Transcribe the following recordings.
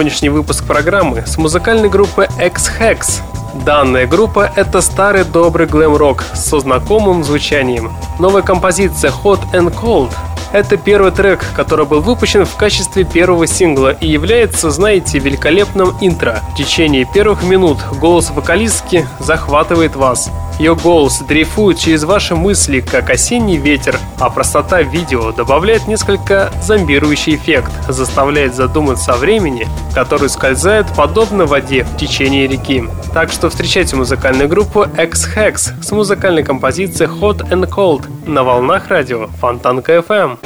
сегодняшний выпуск программы с музыкальной группы X-Hex. Данная группа — это старый добрый глэм-рок со знакомым звучанием. Новая композиция Hot and Cold это первый трек, который был выпущен в качестве первого сингла и является, знаете, великолепным интро. В течение первых минут голос вокалистки захватывает вас. Ее голос дрейфует через ваши мысли, как осенний ветер, а простота видео добавляет несколько зомбирующий эффект, заставляет задуматься о времени, который скользает подобно воде в течение реки. Так что встречайте музыкальную группу X-Hex с музыкальной композицией Hot and Cold на волнах радио Фонтанка FM.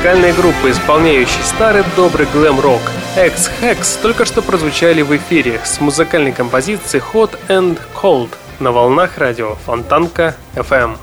Музыкальная группа, исполняющая старый добрый глэм-рок. X-Hex только что прозвучали в эфире с музыкальной композицией Hot and Cold на волнах радио Фонтанка FM.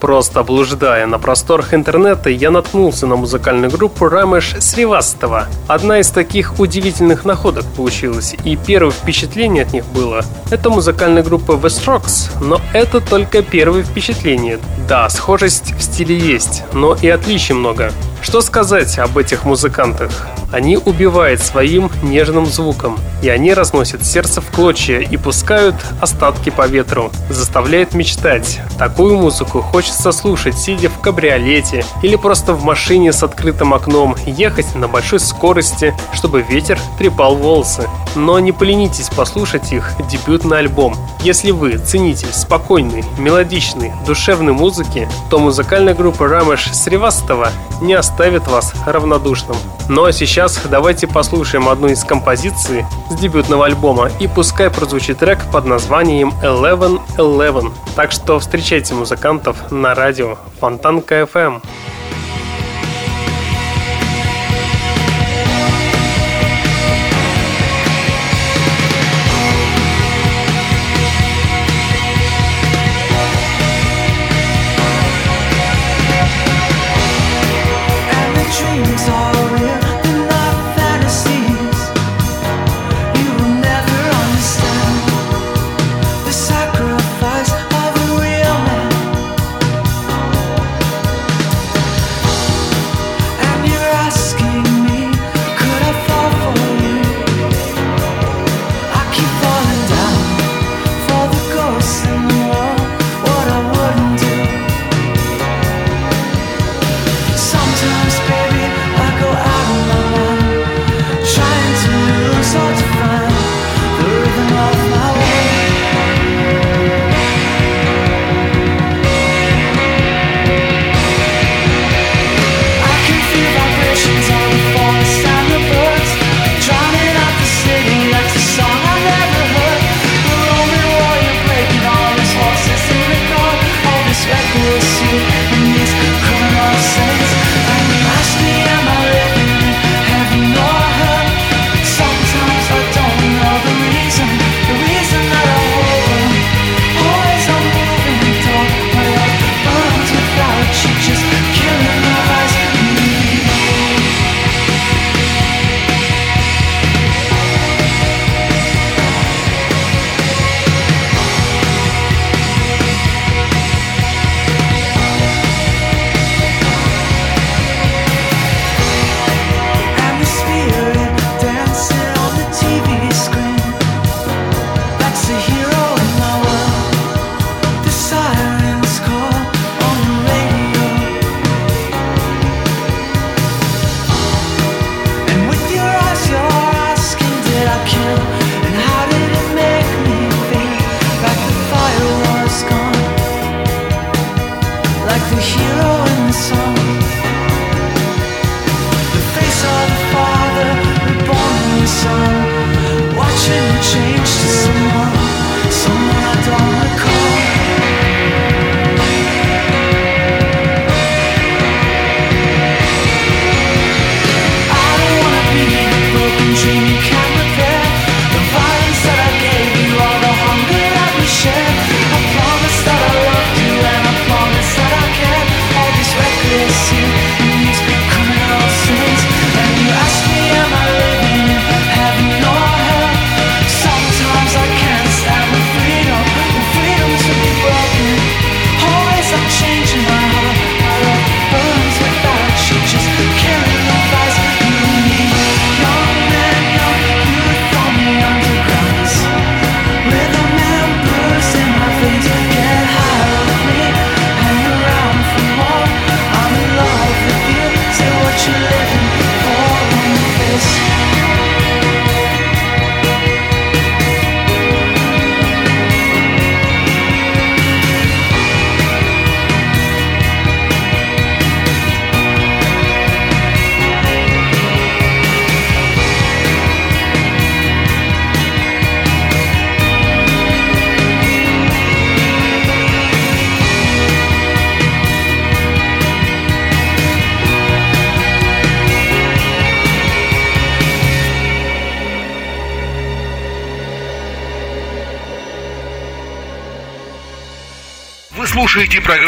Просто блуждая на просторах интернета, я наткнулся на музыкальную группу Рамеш Сривастова. Одна из таких удивительных находок получилась, и первое впечатление от них было – это музыкальная группа The Strokes, но это только первое впечатление. Да, схожесть в стиле есть, но и отличий много. Что сказать об этих музыкантах? Они убивают своим нежным звуком, и они разносят сердце в клочья и пускают остатки по ветру, заставляют мечтать. Такую музыку хочется слушать, сидя в кабриолете или просто в машине с открытым окном, ехать на большой скорости, чтобы ветер трепал волосы. Но не поленитесь послушать их дебютный альбом. Если вы ценитель спокойной, мелодичной, душевной музыки, то музыкальная группа Рамеш Сревастова не оставит вас равнодушным. Ну а сейчас давайте послушаем одну из композиций с дебютного альбома и пускай прозвучит трек под названием Eleven Eleven. Так что встречайте музыкантов на радио Фонтанка FM.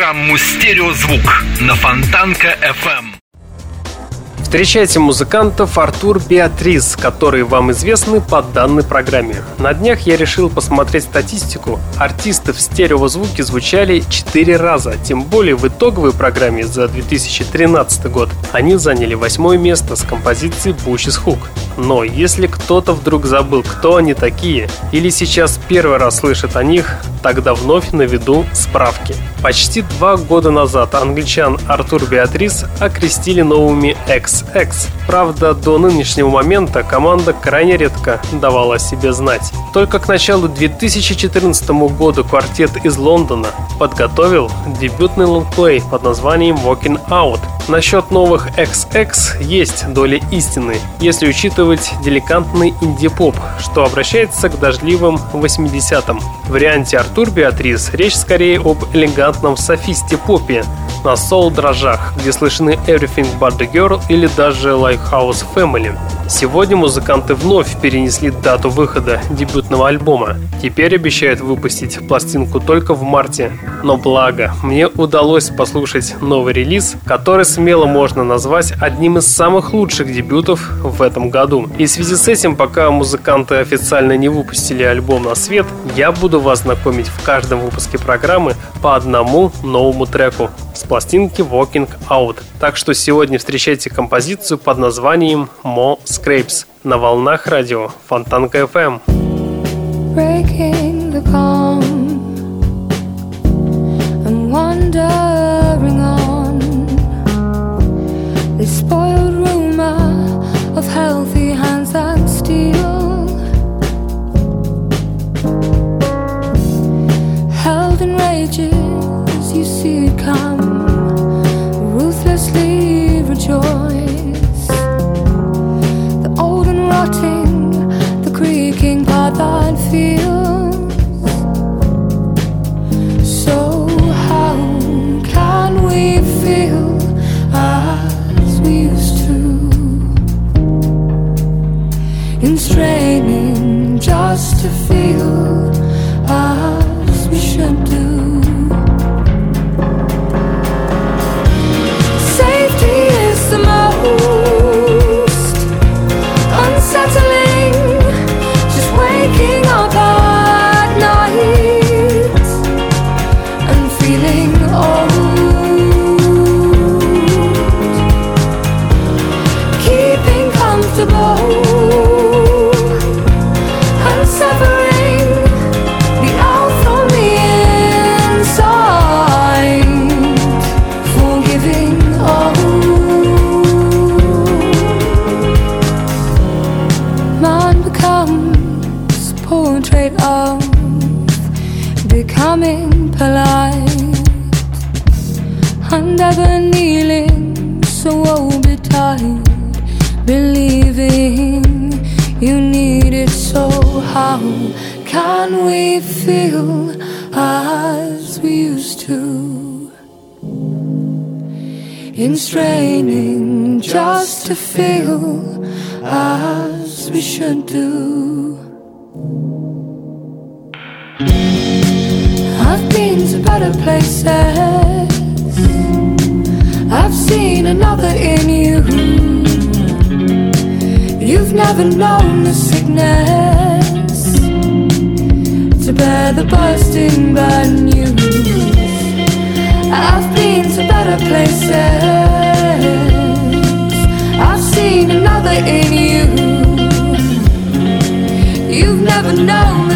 Программу «Стереозвук» на Фонтанка FM. Встречайте музыкантов Артур Беатрис, которые вам известны по данной программе. На днях я решил посмотреть статистику. Артисты в стереозвуке звучали 4 раза, тем более в итоговой программе за 2013 год они заняли восьмое место с композицией Bushes Hook. Но если кто-то вдруг забыл, кто они такие, или сейчас первый раз слышит о них, тогда вновь наведу справки. Почти два года назад англичан Артур Беатрис окрестили новыми XX. Правда, до нынешнего момента команда крайне редко давала о себе знать. Только к началу 2014 года квартет из Лондона подготовил дебютный лонгплей под названием Walking Out. Насчет новых XX есть доля истины, если учитывать деликатный инди-поп, что обращается к дождливым 80-м. В варианте Артур Беатрис речь скорее об элегантном софисте-попе на соул-дрожжах, где слышны Everything But The Girl или даже Lifehouse Family. Сегодня музыканты вновь перенесли дату выхода дебютного альбома. Теперь обещают выпустить пластинку только в марте. Но благо, мне удалось послушать новый релиз, который смело можно назвать одним из самых лучших дебютов в этом году. И в связи с этим, пока музыканты официально не выпустили альбом на свет, я буду вас знакомить в каждом выпуске программы по одному новому треку с пластинки Walking Out. Так что сегодня встречайте композицию под названием Mo Scrapes на волнах радио Фонтанка FM. Breaking better. I've seen another in you. You've never known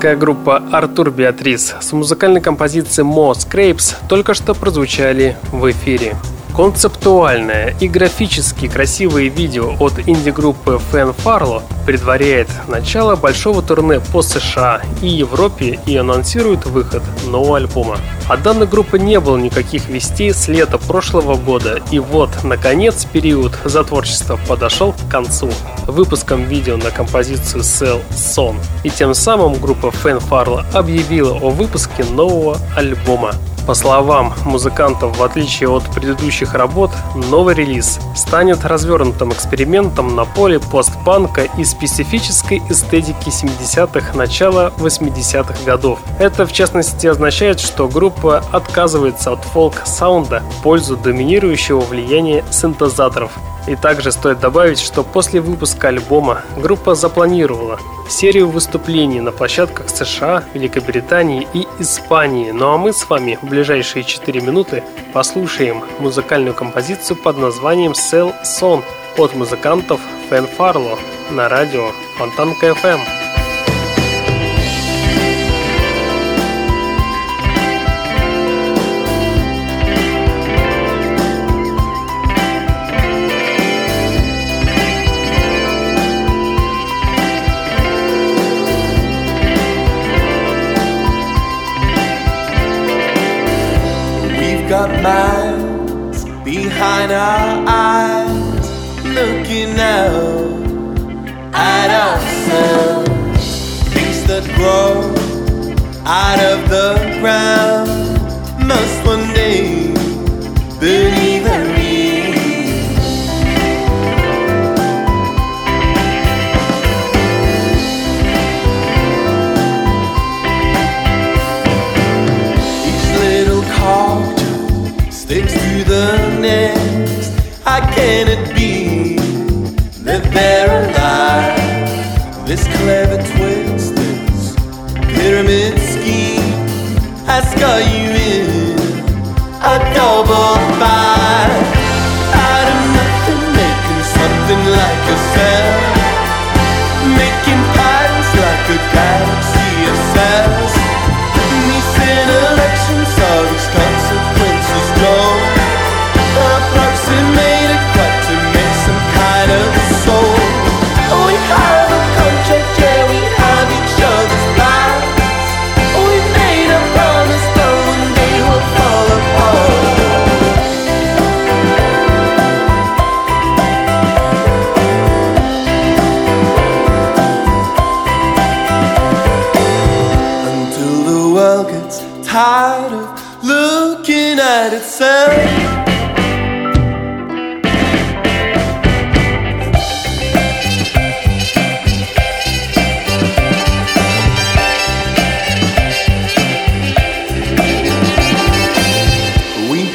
Лондонская группа Артур Беатрис с музыкальной композицией Мо Scrapes только что прозвучали в эфире. Концептуальное и графически красивое видео от инди-группы Fan Farlo предваряет начало большого турне по США и Европе и анонсирует выход нового альбома. От данной группы не было никаких вестей с лета прошлого года, и вот, наконец, период затворчества подошел к концу выпуском видео на композицию Cell Son. И тем самым группа Fan Farlo объявила о выпуске нового альбома. По словам музыкантов, в отличие от предыдущих работ, новый релиз станет развернутым экспериментом на поле постпанка и специфической эстетики 70-х, начала 80-х годов. Это, в частности, означает, что группа отказывается от фолк-саунда в пользу доминирующего влияния синтезаторов. И также стоит добавить, что после выпуска альбома группа запланировала серию выступлений на площадках США, Великобритании и Испании. Ну а мы с вами в ближайшие 4 минуты послушаем музыкальную композицию под названием Cell Son от музыкантов Фэн Фарло на радио Фонтанка FM.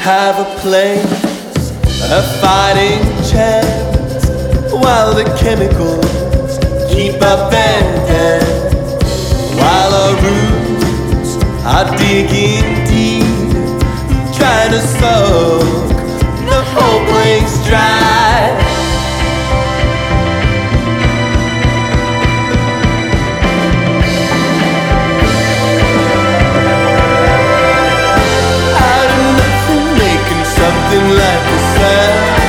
Have a place, a fighting chance, while the chemicals keep up and dance, while our roots are digging deep, trying to soak the whole place dry. Something like a sound.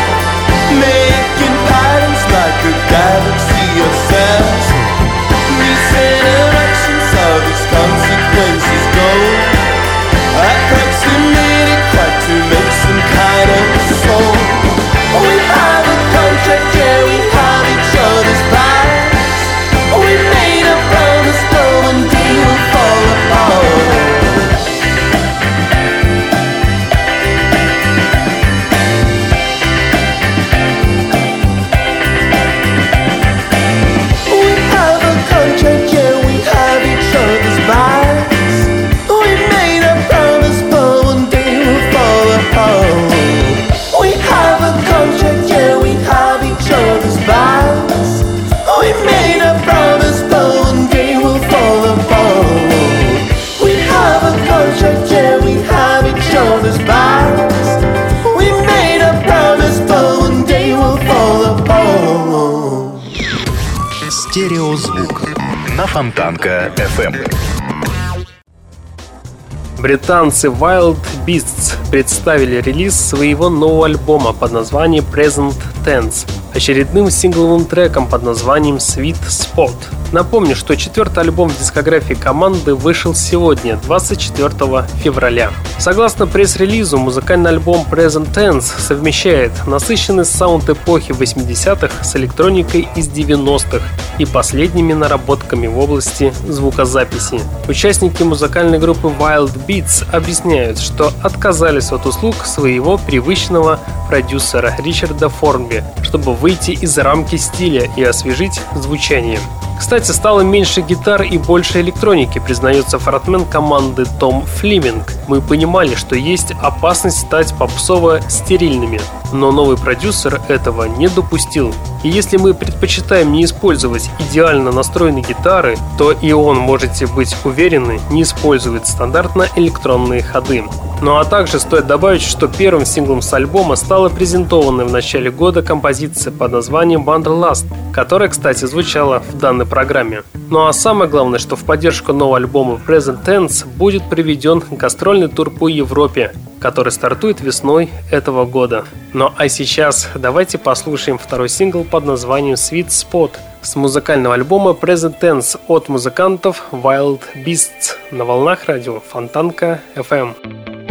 Making patterns like a galaxy of cells. Фонтанка FM. Британцы Wild Beasts представили релиз своего нового альбома под названием Present Tense, очередным сингловым треком под названием Sweet Spot – Напомню, что четвертый альбом в дискографии команды вышел сегодня, 24 февраля. Согласно пресс-релизу, музыкальный альбом Present Tense совмещает насыщенный саунд эпохи 80-х с электроникой из 90-х и последними наработками в области звукозаписи. Участники музыкальной группы Wild Beats объясняют, что отказались от услуг своего привычного продюсера Ричарда Формби, чтобы выйти из рамки стиля и освежить звучание. Кстати, стало меньше гитар и больше электроники, признается фронтмен команды Том Флиминг. Мы понимали, что есть опасность стать попсово-стерильными, но новый продюсер этого не допустил. И если мы предпочитаем не использовать идеально настроенные гитары, то и он, можете быть уверены, не использует стандартно электронные ходы. Ну а также стоит добавить, что первым синглом с альбома стала презентованная в начале года композиция под названием Wanderlust, которая, кстати, звучала в данной программе. Ну а самое главное, что в поддержку нового альбома Present Tense будет приведен гастрольный тур по Европе, который стартует весной этого года. Ну а сейчас давайте послушаем второй сингл под названием Sweet Spot с музыкального альбома Present Tense от музыкантов Wild Beasts на волнах радио Фонтанка FM.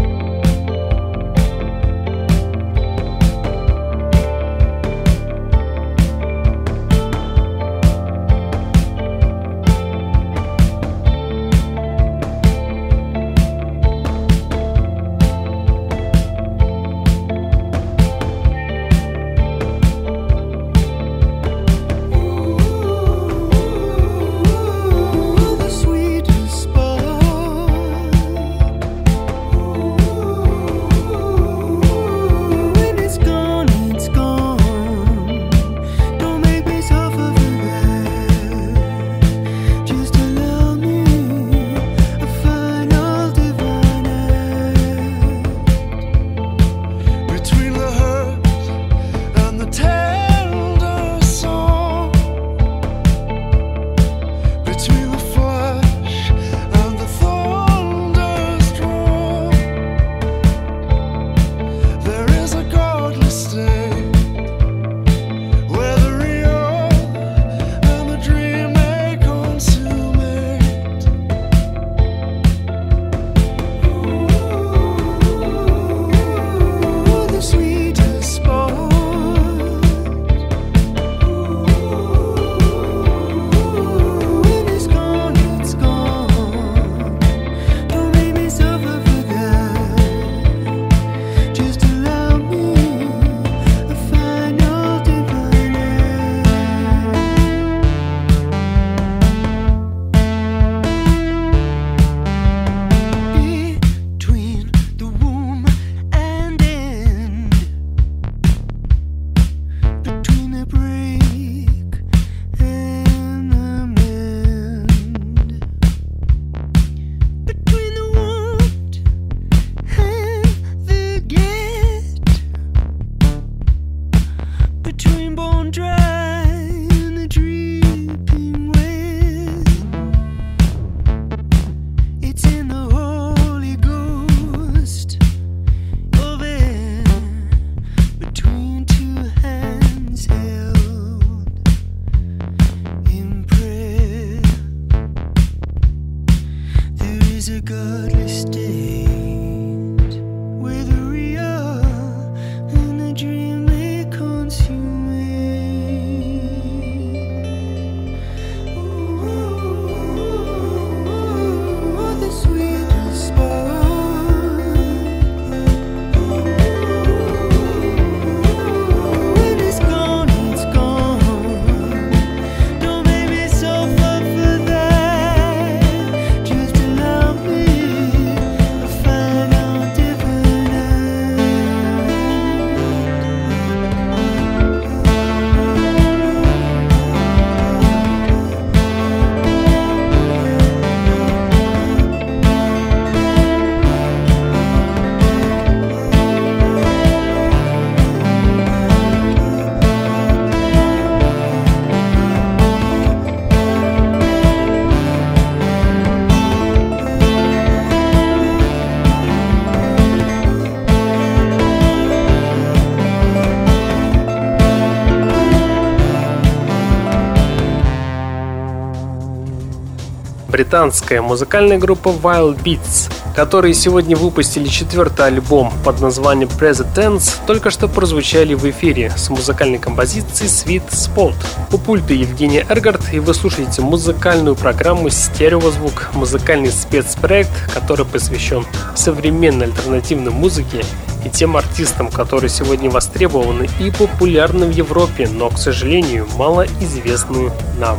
Британская музыкальная группа Wild Beats, которые сегодня выпустили четвертый альбом под названием Present Tense, только что прозвучали в эфире с музыкальной композицией Sweet Spot. У пульта Евгения Эргард, и вы слушаете музыкальную программу «Стереозвук», музыкальный спецпроект, который посвящен современной альтернативной музыке и тем артистам, которые сегодня востребованы и популярны в Европе, но, к сожалению, мало известны нам.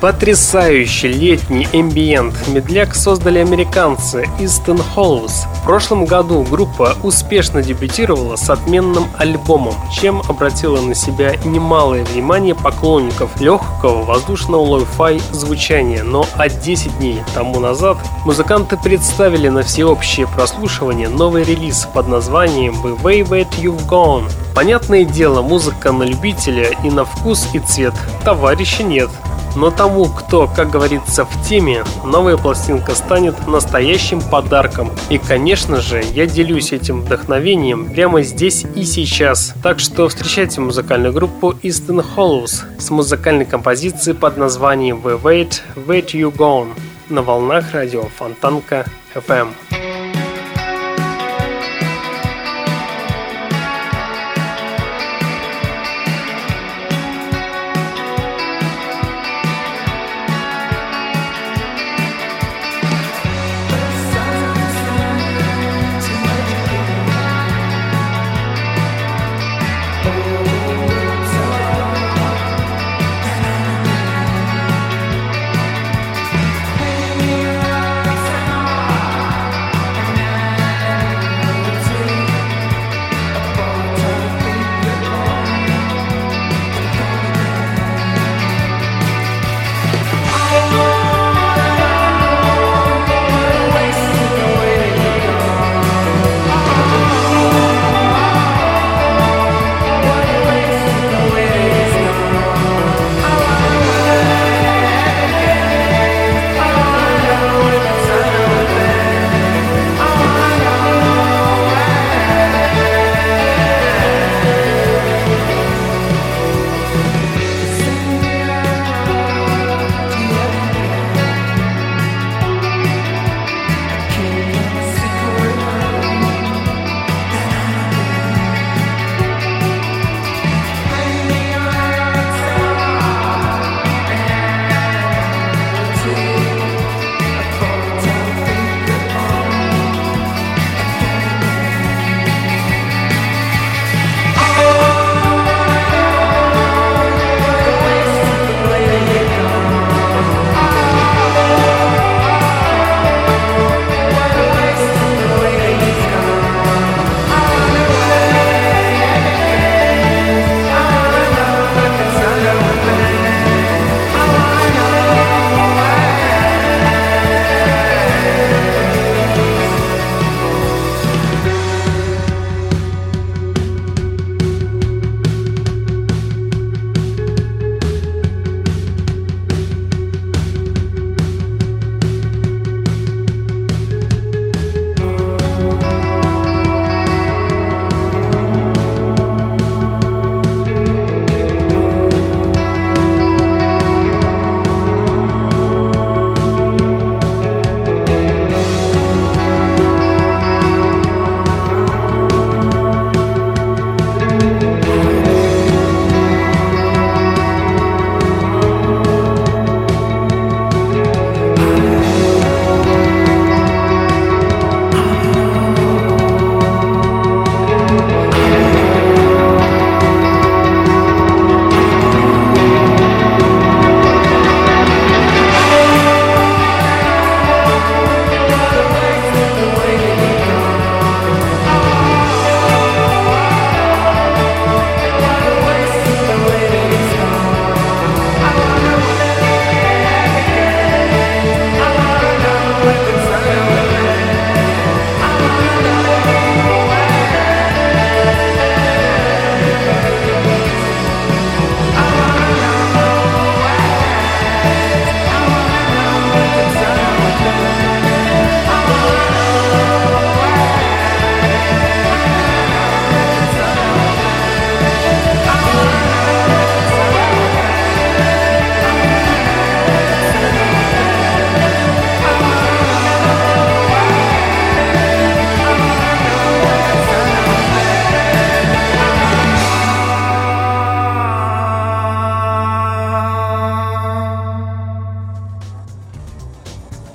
Потрясающий летний эмбиент медляк создали американцы Easton Hollows. В прошлом году группа успешно дебютировала с отменным альбомом, чем обратила на себя немалое внимание поклонников легкого воздушного лоу-фай звучания. Но а 10 дней тому назад музыканты представили на всеобщее прослушивание новый релиз под названием The Way That You've Gone. Понятное дело, музыка на любителя и на вкус и цвет товарища нет. Но тому, кто, как говорится, в теме, новая пластинка станет настоящим подарком. И, конечно же, я делюсь этим вдохновением прямо здесь и сейчас. Так что встречайте музыкальную группу Eastern Hollows с музыкальной композицией под названием We Wait, Wait You Gone на волнах радио Фонтанка FM.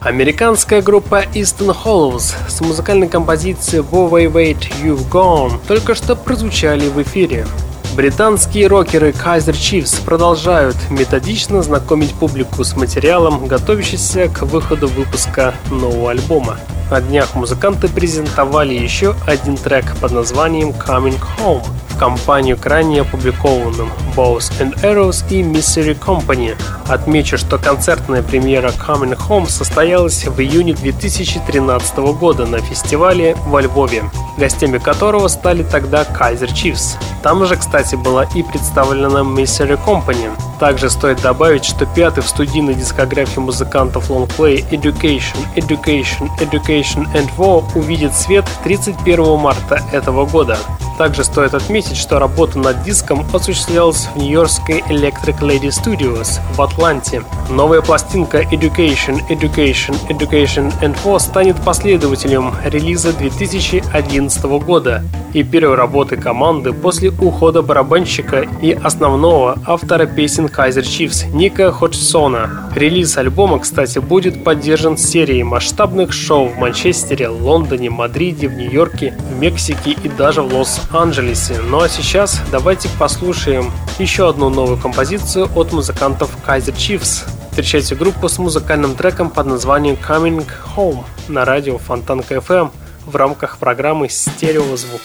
Американская группа Easton Hollows с музыкальной композицией Wo Way Wait You've Gone только что прозвучали в эфире. Британские рокеры Kaiser Chiefs продолжают методично знакомить публику с материалом, готовящимся к выходу выпуска нового альбома. На днях музыканты презентовали еще один трек под названием Coming Home – компанию к ранее опубликованным Bows and Arrows и Mystery Company. Отмечу, что концертная премьера Coming Home состоялась в июне 2013 года на фестивале во Львове, гостями которого стали тогда Kaiser Chiefs. Там же, кстати, была и представлена Mystery Company. Также стоит добавить, что пятый в студийной дискографии музыкантов лонгплей Education, Education, Education and War увидит свет 31 марта этого года. Также стоит отметить, что работа над диском осуществлялась в нью-йоркской Electric Lady Studios в Атланте. Новая пластинка Education, Education, Education and War станет последователем релиза 2011 года и первой работы команды после ухода барабанщика и основного автора песен Kaiser Chiefs Ника Ходжсона. Релиз альбома, кстати, будет поддержан серией масштабных шоу в Манчестере, Лондоне, Мадриде, в Нью-Йорке, в Мексике и даже в Лос-Анджелесе. Ну а сейчас давайте послушаем еще одну новую композицию от музыкантов Kaiser Chiefs. Встречайте группу с музыкальным треком под названием Coming Home на радио Фонтанка FM в рамках программы «Стереозвук».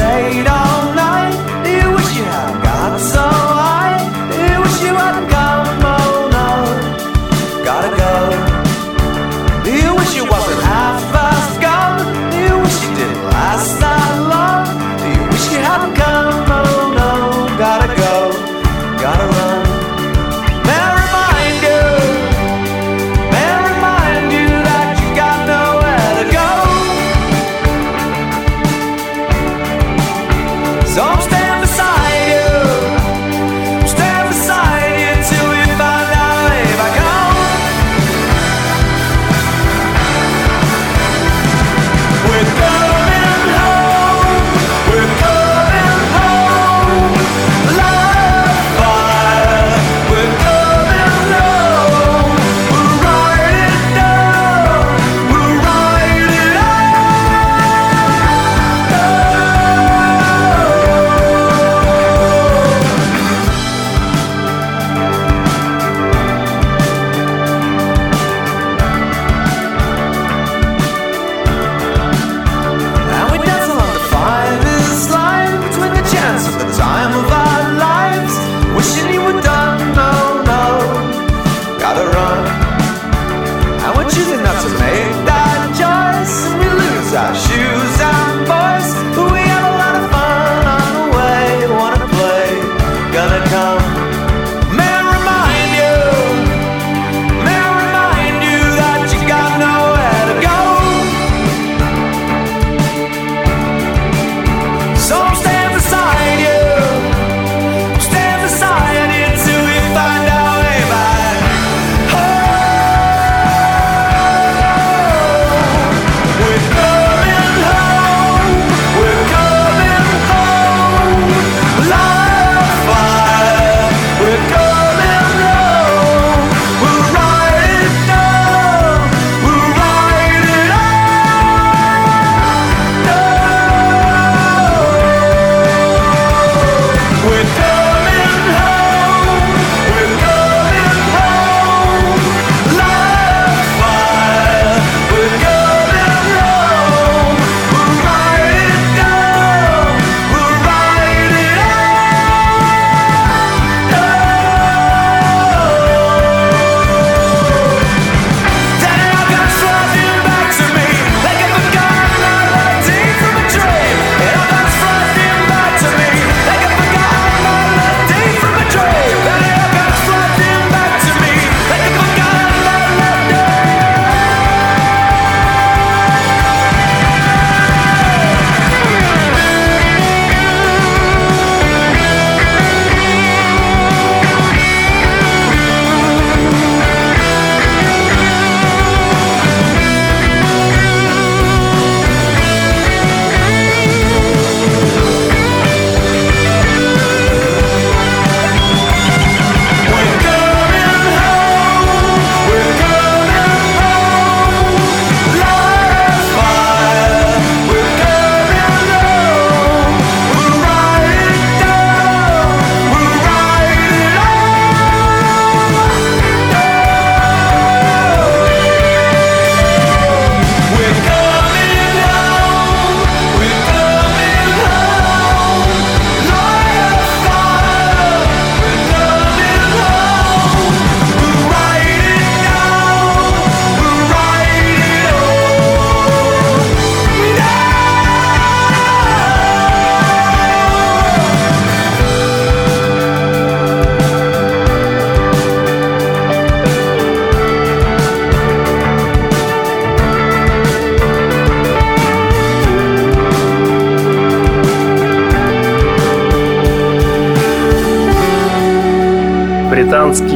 stayed on.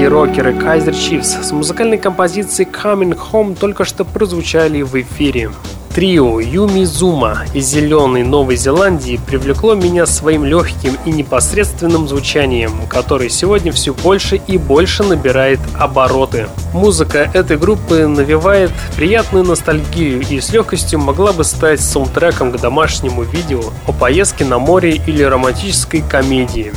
Британские рокеры Kaiser Chiefs с музыкальной композицией Coming Home только что прозвучали в эфире. Трио Юми Зума из зеленой Новой Зеландии привлекло меня своим легким и непосредственным звучанием, который сегодня все больше и больше набирает обороты. Музыка этой группы навевает приятную ностальгию и с легкостью могла бы стать саундтреком к домашнему видео о поездке на море или романтической комедии.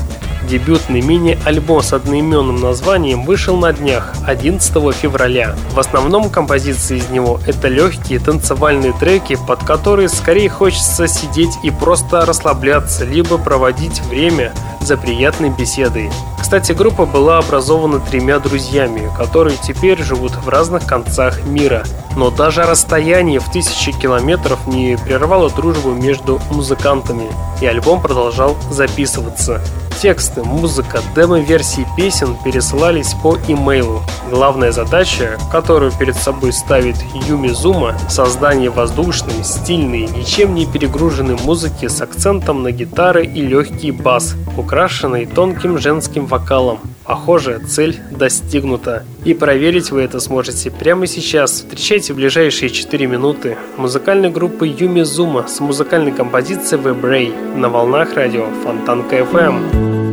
Дебютный мини-альбом с одноименным названием вышел на днях 11 февраля. В основном композиции из него это легкие танцевальные треки, под которые скорее хочется сидеть и просто расслабляться, либо проводить время за приятной беседой. Кстати, группа была образована тремя друзьями, которые теперь живут в разных концах мира. Но даже расстояние в тысячи километров не прервало дружбу между музыкантами, и альбом продолжал записываться. Тексты, музыка, демо-версии песен пересылались по имейлу. Главная задача, которую перед собой ставит Юми Зума – создание воздушной, стильной, ничем не перегруженной музыки с акцентом на гитары и легкий бас, украшенной тонким женским вокалом. Похоже, цель достигнута. И проверить вы это сможете прямо сейчас. Встречайте в ближайшие 4 минуты музыкальной группы Юми Зума с музыкальной композицией Вебрей на волнах радио Фонтанка FM.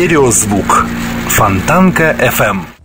Стереозвук. Фонтанка FM.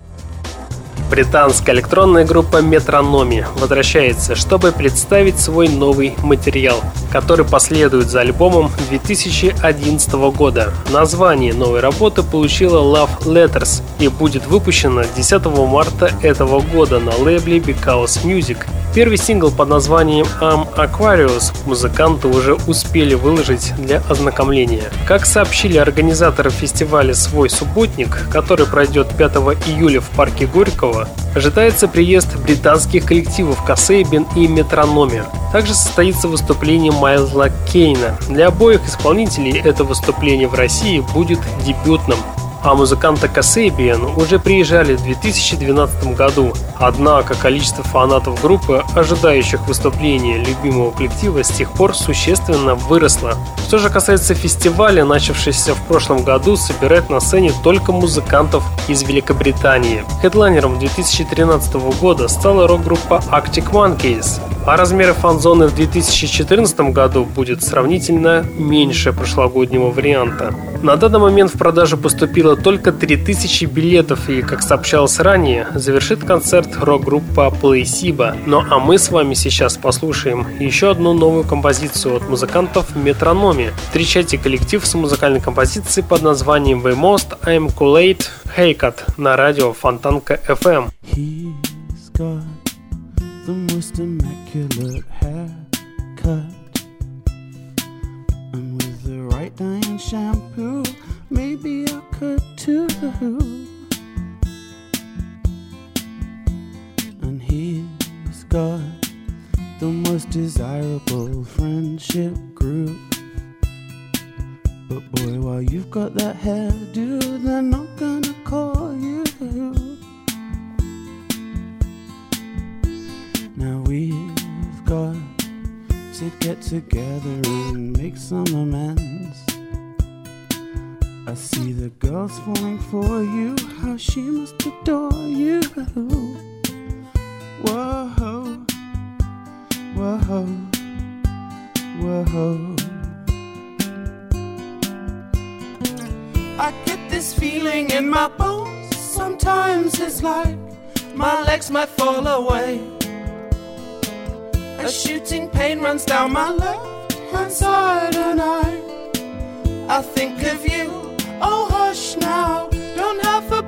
Британская электронная группа Метрономи возвращается, чтобы представить свой новый материал, который последует за альбомом 2011 года. Название новой работы получила Love Letters и будет выпущена 10 марта этого года на лейбле Because Music. Первый сингл под названием I'm Aquarius музыканты уже успели выложить для ознакомления. Как сообщили организаторы фестиваля «Свой субботник», который пройдет 5 июля в парке Горького, ожидается приезд британских коллективов Касейбин и Метрономи. Также состоится выступление Майлзла Кейна. Для обоих исполнителей это выступление в России будет дебютным. А музыканты Kasabian уже приезжали в 2012 году. Однако количество фанатов группы, ожидающих выступления любимого коллектива, с тех пор существенно выросло. Что же касается фестиваля, начавшегося в прошлом году, собирать на сцене только музыкантов из Великобритании. Хедлайнером 2013 года стала рок-группа Arctic Monkeys, а размеры фан-зоны в 2014 году будет сравнительно меньше прошлогоднего варианта. На данный момент в продажу поступило только 3000 билетов и, как сообщалось ранее, завершит концерт рок-группа Placebo. Ну а мы с вами сейчас послушаем еще одну новую композицию от музыкантов Метрономи. Встречайте коллектив с музыкальной композицией под названием The Most I'm Kool-Aid Haircut на радио Фонтанка FM. He's got the most shampoo, maybe I could And he's got the most desirable friendship group. But boy, while you've got that hairdo, they're not gonna call you. Now we've got to get together and make some amends. See the girls falling for you, how she must adore you. Whoa, whoa, whoa. I get this feeling in my bones. Sometimes it's like my legs might fall away. A shooting pain runs down my left hand side, and I, I think of you. Oh, hush now, don't have a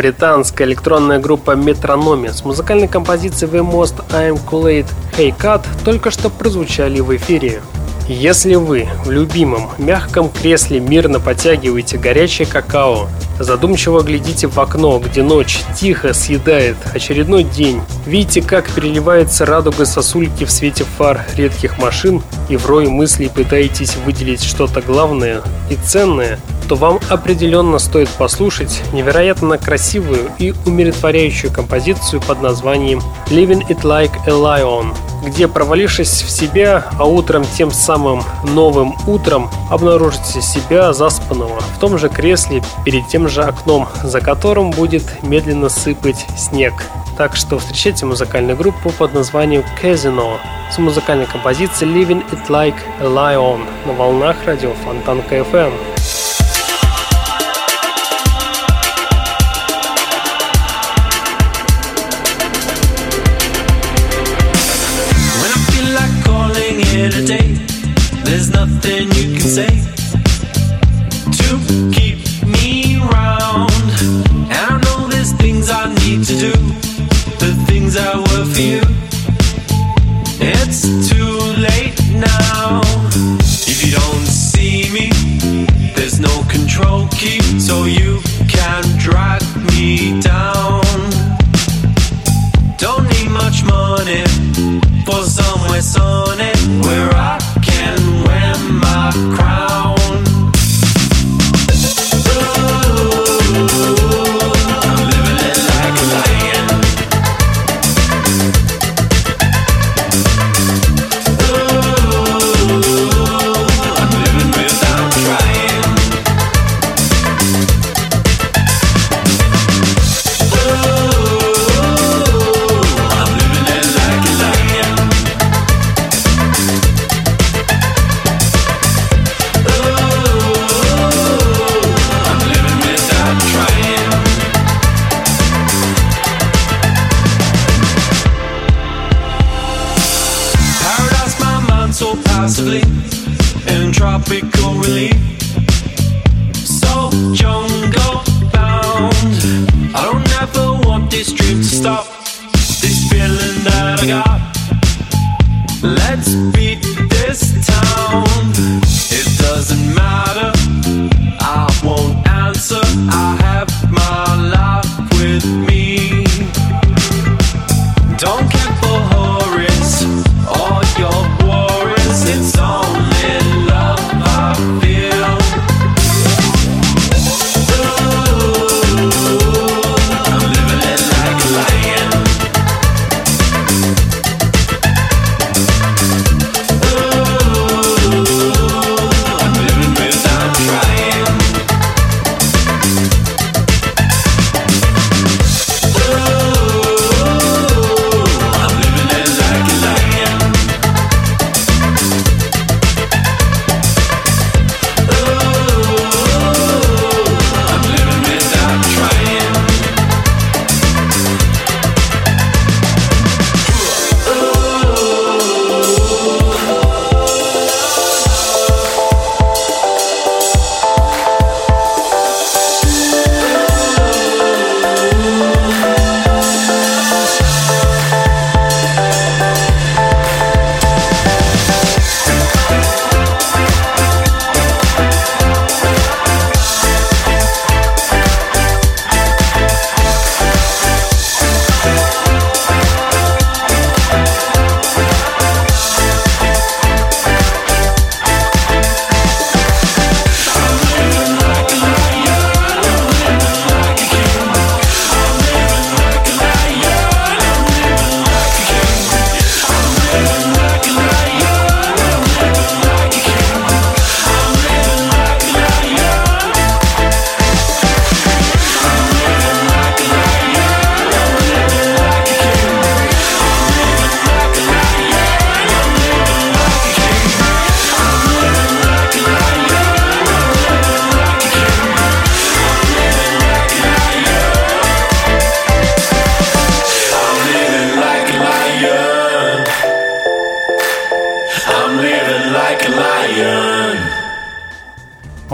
Британская электронная группа Metronomy с музыкальной композицией The Most I'm Kool-Aid Hey Cut только что прозвучали в эфире. Если вы в любимом мягком кресле мирно подтягиваете горячее какао, Задумчиво глядите в окно, где ночь тихо съедает очередной день. Видите, как переливается радуга сосульки в свете фар редких машин, и в рой мыслей пытаетесь выделить что-то главное и ценное, то вам определенно стоит послушать невероятно красивую и умиротворяющую композицию под названием «Living It Like a Lion», где, провалившись в себя, а утром тем самым новым утром обнаружите себя заспанного в том же кресле перед тем же окном, за которым будет медленно сыпать снег. Так что встречайте музыкальную группу под названием Casino с музыкальной композицией Living It Like a Lion на волнах радио Фонтан КФМ. Nothing you can say to keep me round. And I know there's things I need to do, the things I were for you. It's too late now. If you don't see me, there's no control key, so you can drag me down. Don't need much money for somewhere sunny where I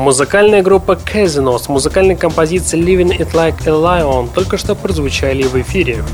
Музыкальная группа Casino с музыкальной композицией Living It Like a Lion только что прозвучали в эфире.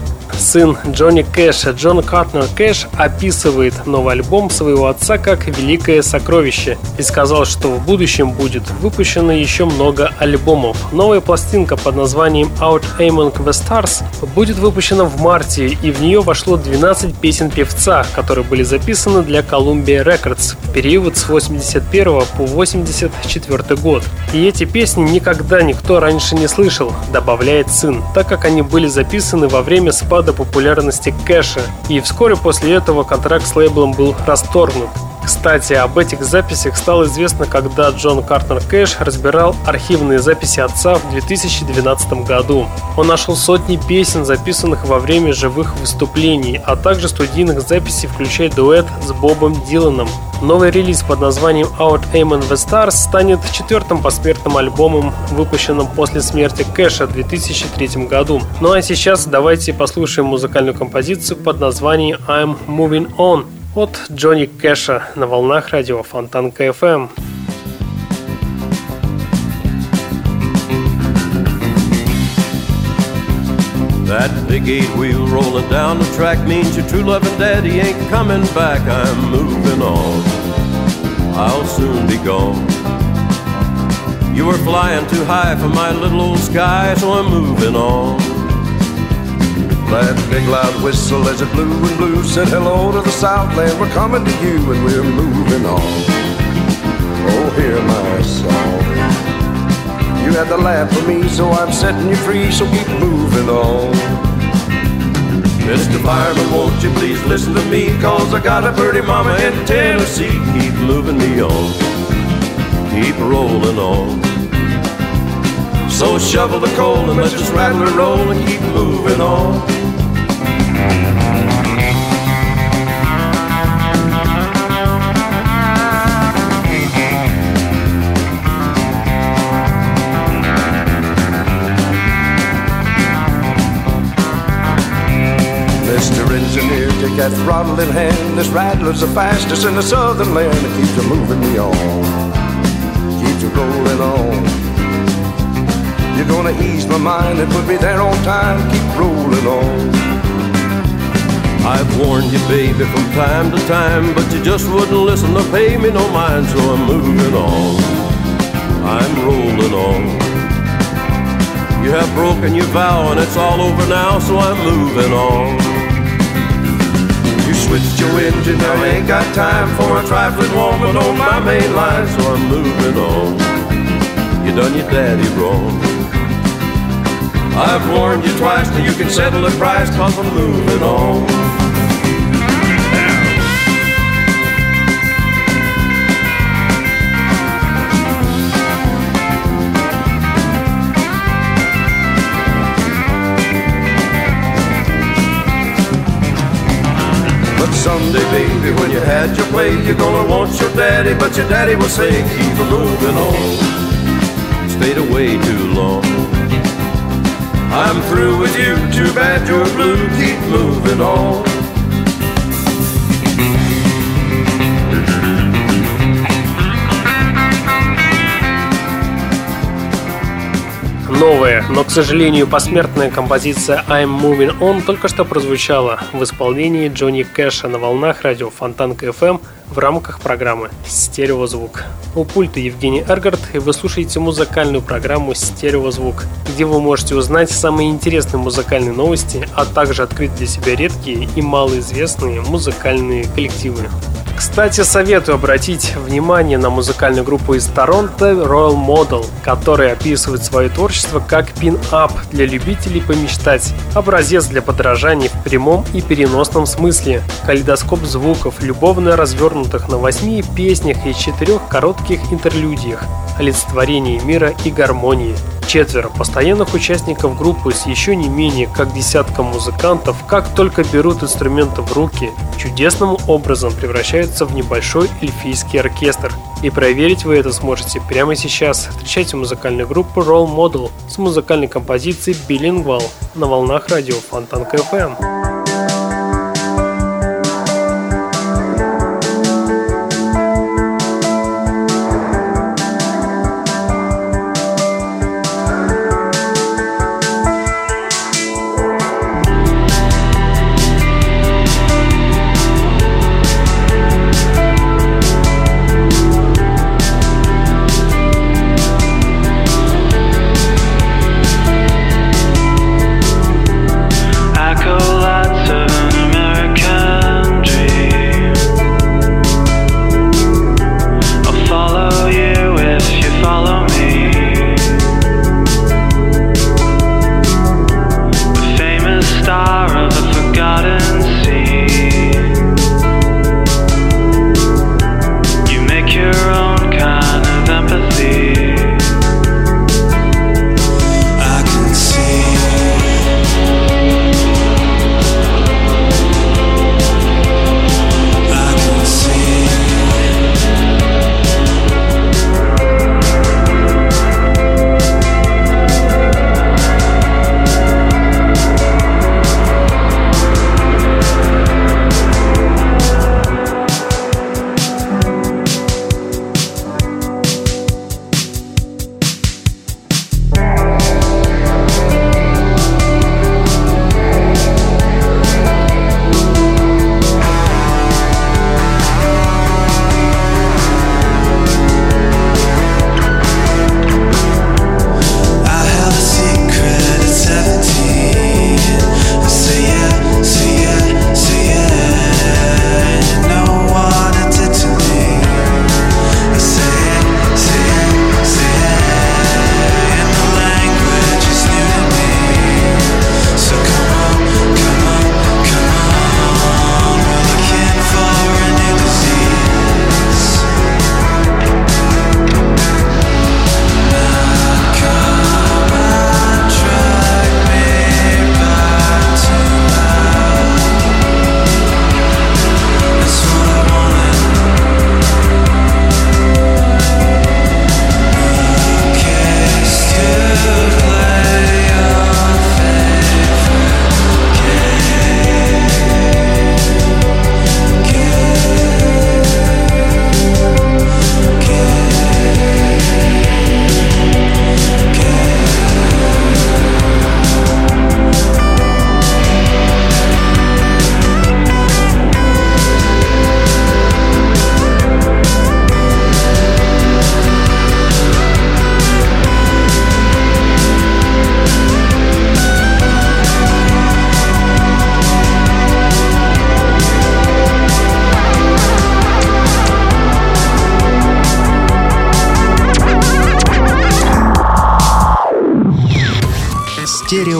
Сын Джонни Кэша, Джон Картнер Кэш, описывает новый альбом своего отца как «великое сокровище» и сказал, что в будущем будет выпущено еще много альбомов. Новая пластинка под названием Out Among the Stars будет выпущена в марте, и в нее вошло 12 песен певца, которые были записаны для Columbia Records в период с 81 по 84 год. И эти песни никогда никто раньше не слышал, добавляет сын, так как они были записаны во время спада популярности Кэша, и вскоре после этого контракт с лейблом был расторгнут. Кстати, об этих записях стало известно, когда Джон Картер Кэш разбирал архивные записи отца в 2012 году. Он нашел сотни песен, записанных во время живых выступлений, а также студийных записей, включая дуэт с Бобом Диланом. Новый релиз под названием Out Aim and the Stars станет четвертым посмертным альбомом, выпущенным после смерти Кэша в 2003 году. Ну а сейчас давайте послушаем музыкальную композицию под названием I'm Moving On от Джонни Кэша на волнах радио Фонтан КФМ. That big eight wheel rolling down the track means your true loving daddy ain't coming back. I'm moving on. I'll soon be gone. You were flying too high for my little old sky, so I'm moving on. That big loud whistle as it blew and blew said hello to the Southland. We're coming to you and we're moving on. Oh, hear my song. You had the laugh for me, so I'm setting you free, so keep moving on. Mr. Fireman, won't you please listen to me? Cause I got a pretty mama in Tennessee. Keep moving me on. Keep rolling on. So shovel the coal and let's just rattle and roll and keep moving on. Mr. Engineer, take that throttle in hand. This rattler's the fastest in the southern land. It keeps you moving me on, keeps you rolling on. You're gonna ease my mind and put me there on time. Keep rolling on. I've warned you, baby, from time to time, but you just wouldn't listen or pay me no mind, so I'm moving on. I'm rolling on. You have broken your vow and it's all over now, so I'm moving on You switched your engine, I ain't got time for a trifling woman on my main line, so I'm moving on. You done your daddy wrong. I've warned you twice, now you can settle the price, cause I'm moving on. But someday, baby, when you had your way, you're gonna want your daddy, but your daddy will say, keep moving on. Stayed away too long. I'm through with you, too bad you're blue, keep moving on. Новая, но, к сожалению, посмертная композиция I'm Moving On только что прозвучала в исполнении Джонни Кэша на волнах радио Фонтанка FM в рамках программы «Стереозвук». У пульта Евгений Эргард, и вы слушаете музыкальную программу «Стереозвук», где вы можете узнать самые интересные музыкальные новости, а также открыть для себя редкие и малоизвестные музыкальные коллективы. Кстати, советую обратить внимание на музыкальную группу из Торонто Royal Model, которая описывает свое творчество как пин-ап для любителей помечтать, образец для подражания в прямом и переносном смысле, калейдоскоп звуков, любовно развернутых на восьми песнях и четырех коротких интерлюдиях, олицетворение мира и гармонии – четверо постоянных участников группы с еще не менее как десятком музыкантов, как только берут инструменты в руки, чудесным образом превращаются в небольшой эльфийский оркестр. И проверить вы это сможете прямо сейчас. Встречайте музыкальную группу Roll Model с музыкальной композицией Bilingual на волнах радио Фонтанка FM.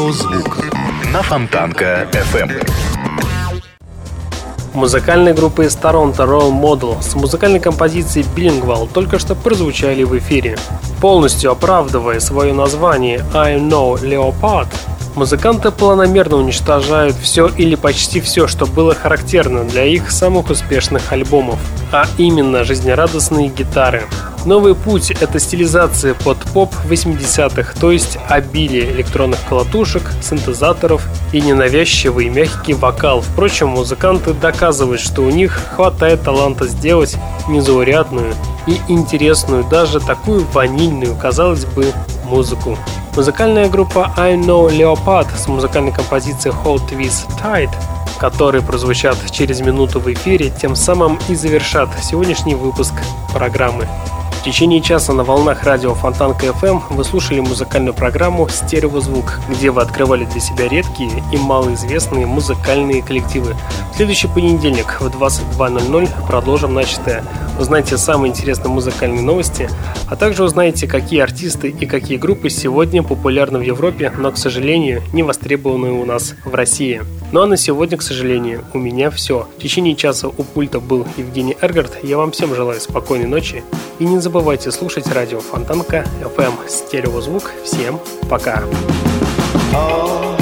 Стереозвук на Фонтанка FM. Музыкальной группы из Торонто Role Model с музыкальной композицией Bilingual только что прозвучали в эфире. Полностью оправдывая свое название I Know Leopard, Музыканты планомерно уничтожают все или почти все, что было характерно для их самых успешных альбомов, а именно жизнерадостные гитары. Новый путь – это стилизация под поп 80-х, то есть обилие электронных колотушек, синтезаторов и ненавязчивый мягкий вокал. Впрочем, музыканты доказывают, что у них хватает таланта сделать незаурядную и интересную, даже такую ванильную, казалось бы, музыку. Музыкальная группа I Know Leopard с музыкальной композицией Hold With Tight, которые прозвучат через минуту в эфире, тем самым и завершат сегодняшний выпуск программы. В течение часа на волнах радио Фонтанка FM вы слушали музыкальную программу «Стереозвук», где вы открывали для себя редкие и малоизвестные музыкальные коллективы. В следующий понедельник в 22.00 продолжим начатое. Узнайте самые интересные музыкальные новости, а также узнаете, какие артисты и какие группы сегодня популярны в Европе, но, к сожалению, не востребованы у нас в России. Ну а на сегодня, к сожалению, у меня все. В течение часа у пульта был Евгений Эргард. Я вам всем желаю спокойной ночи и не забывайте слушать радио Фонтанка FM Стереозвук. Всем пока! All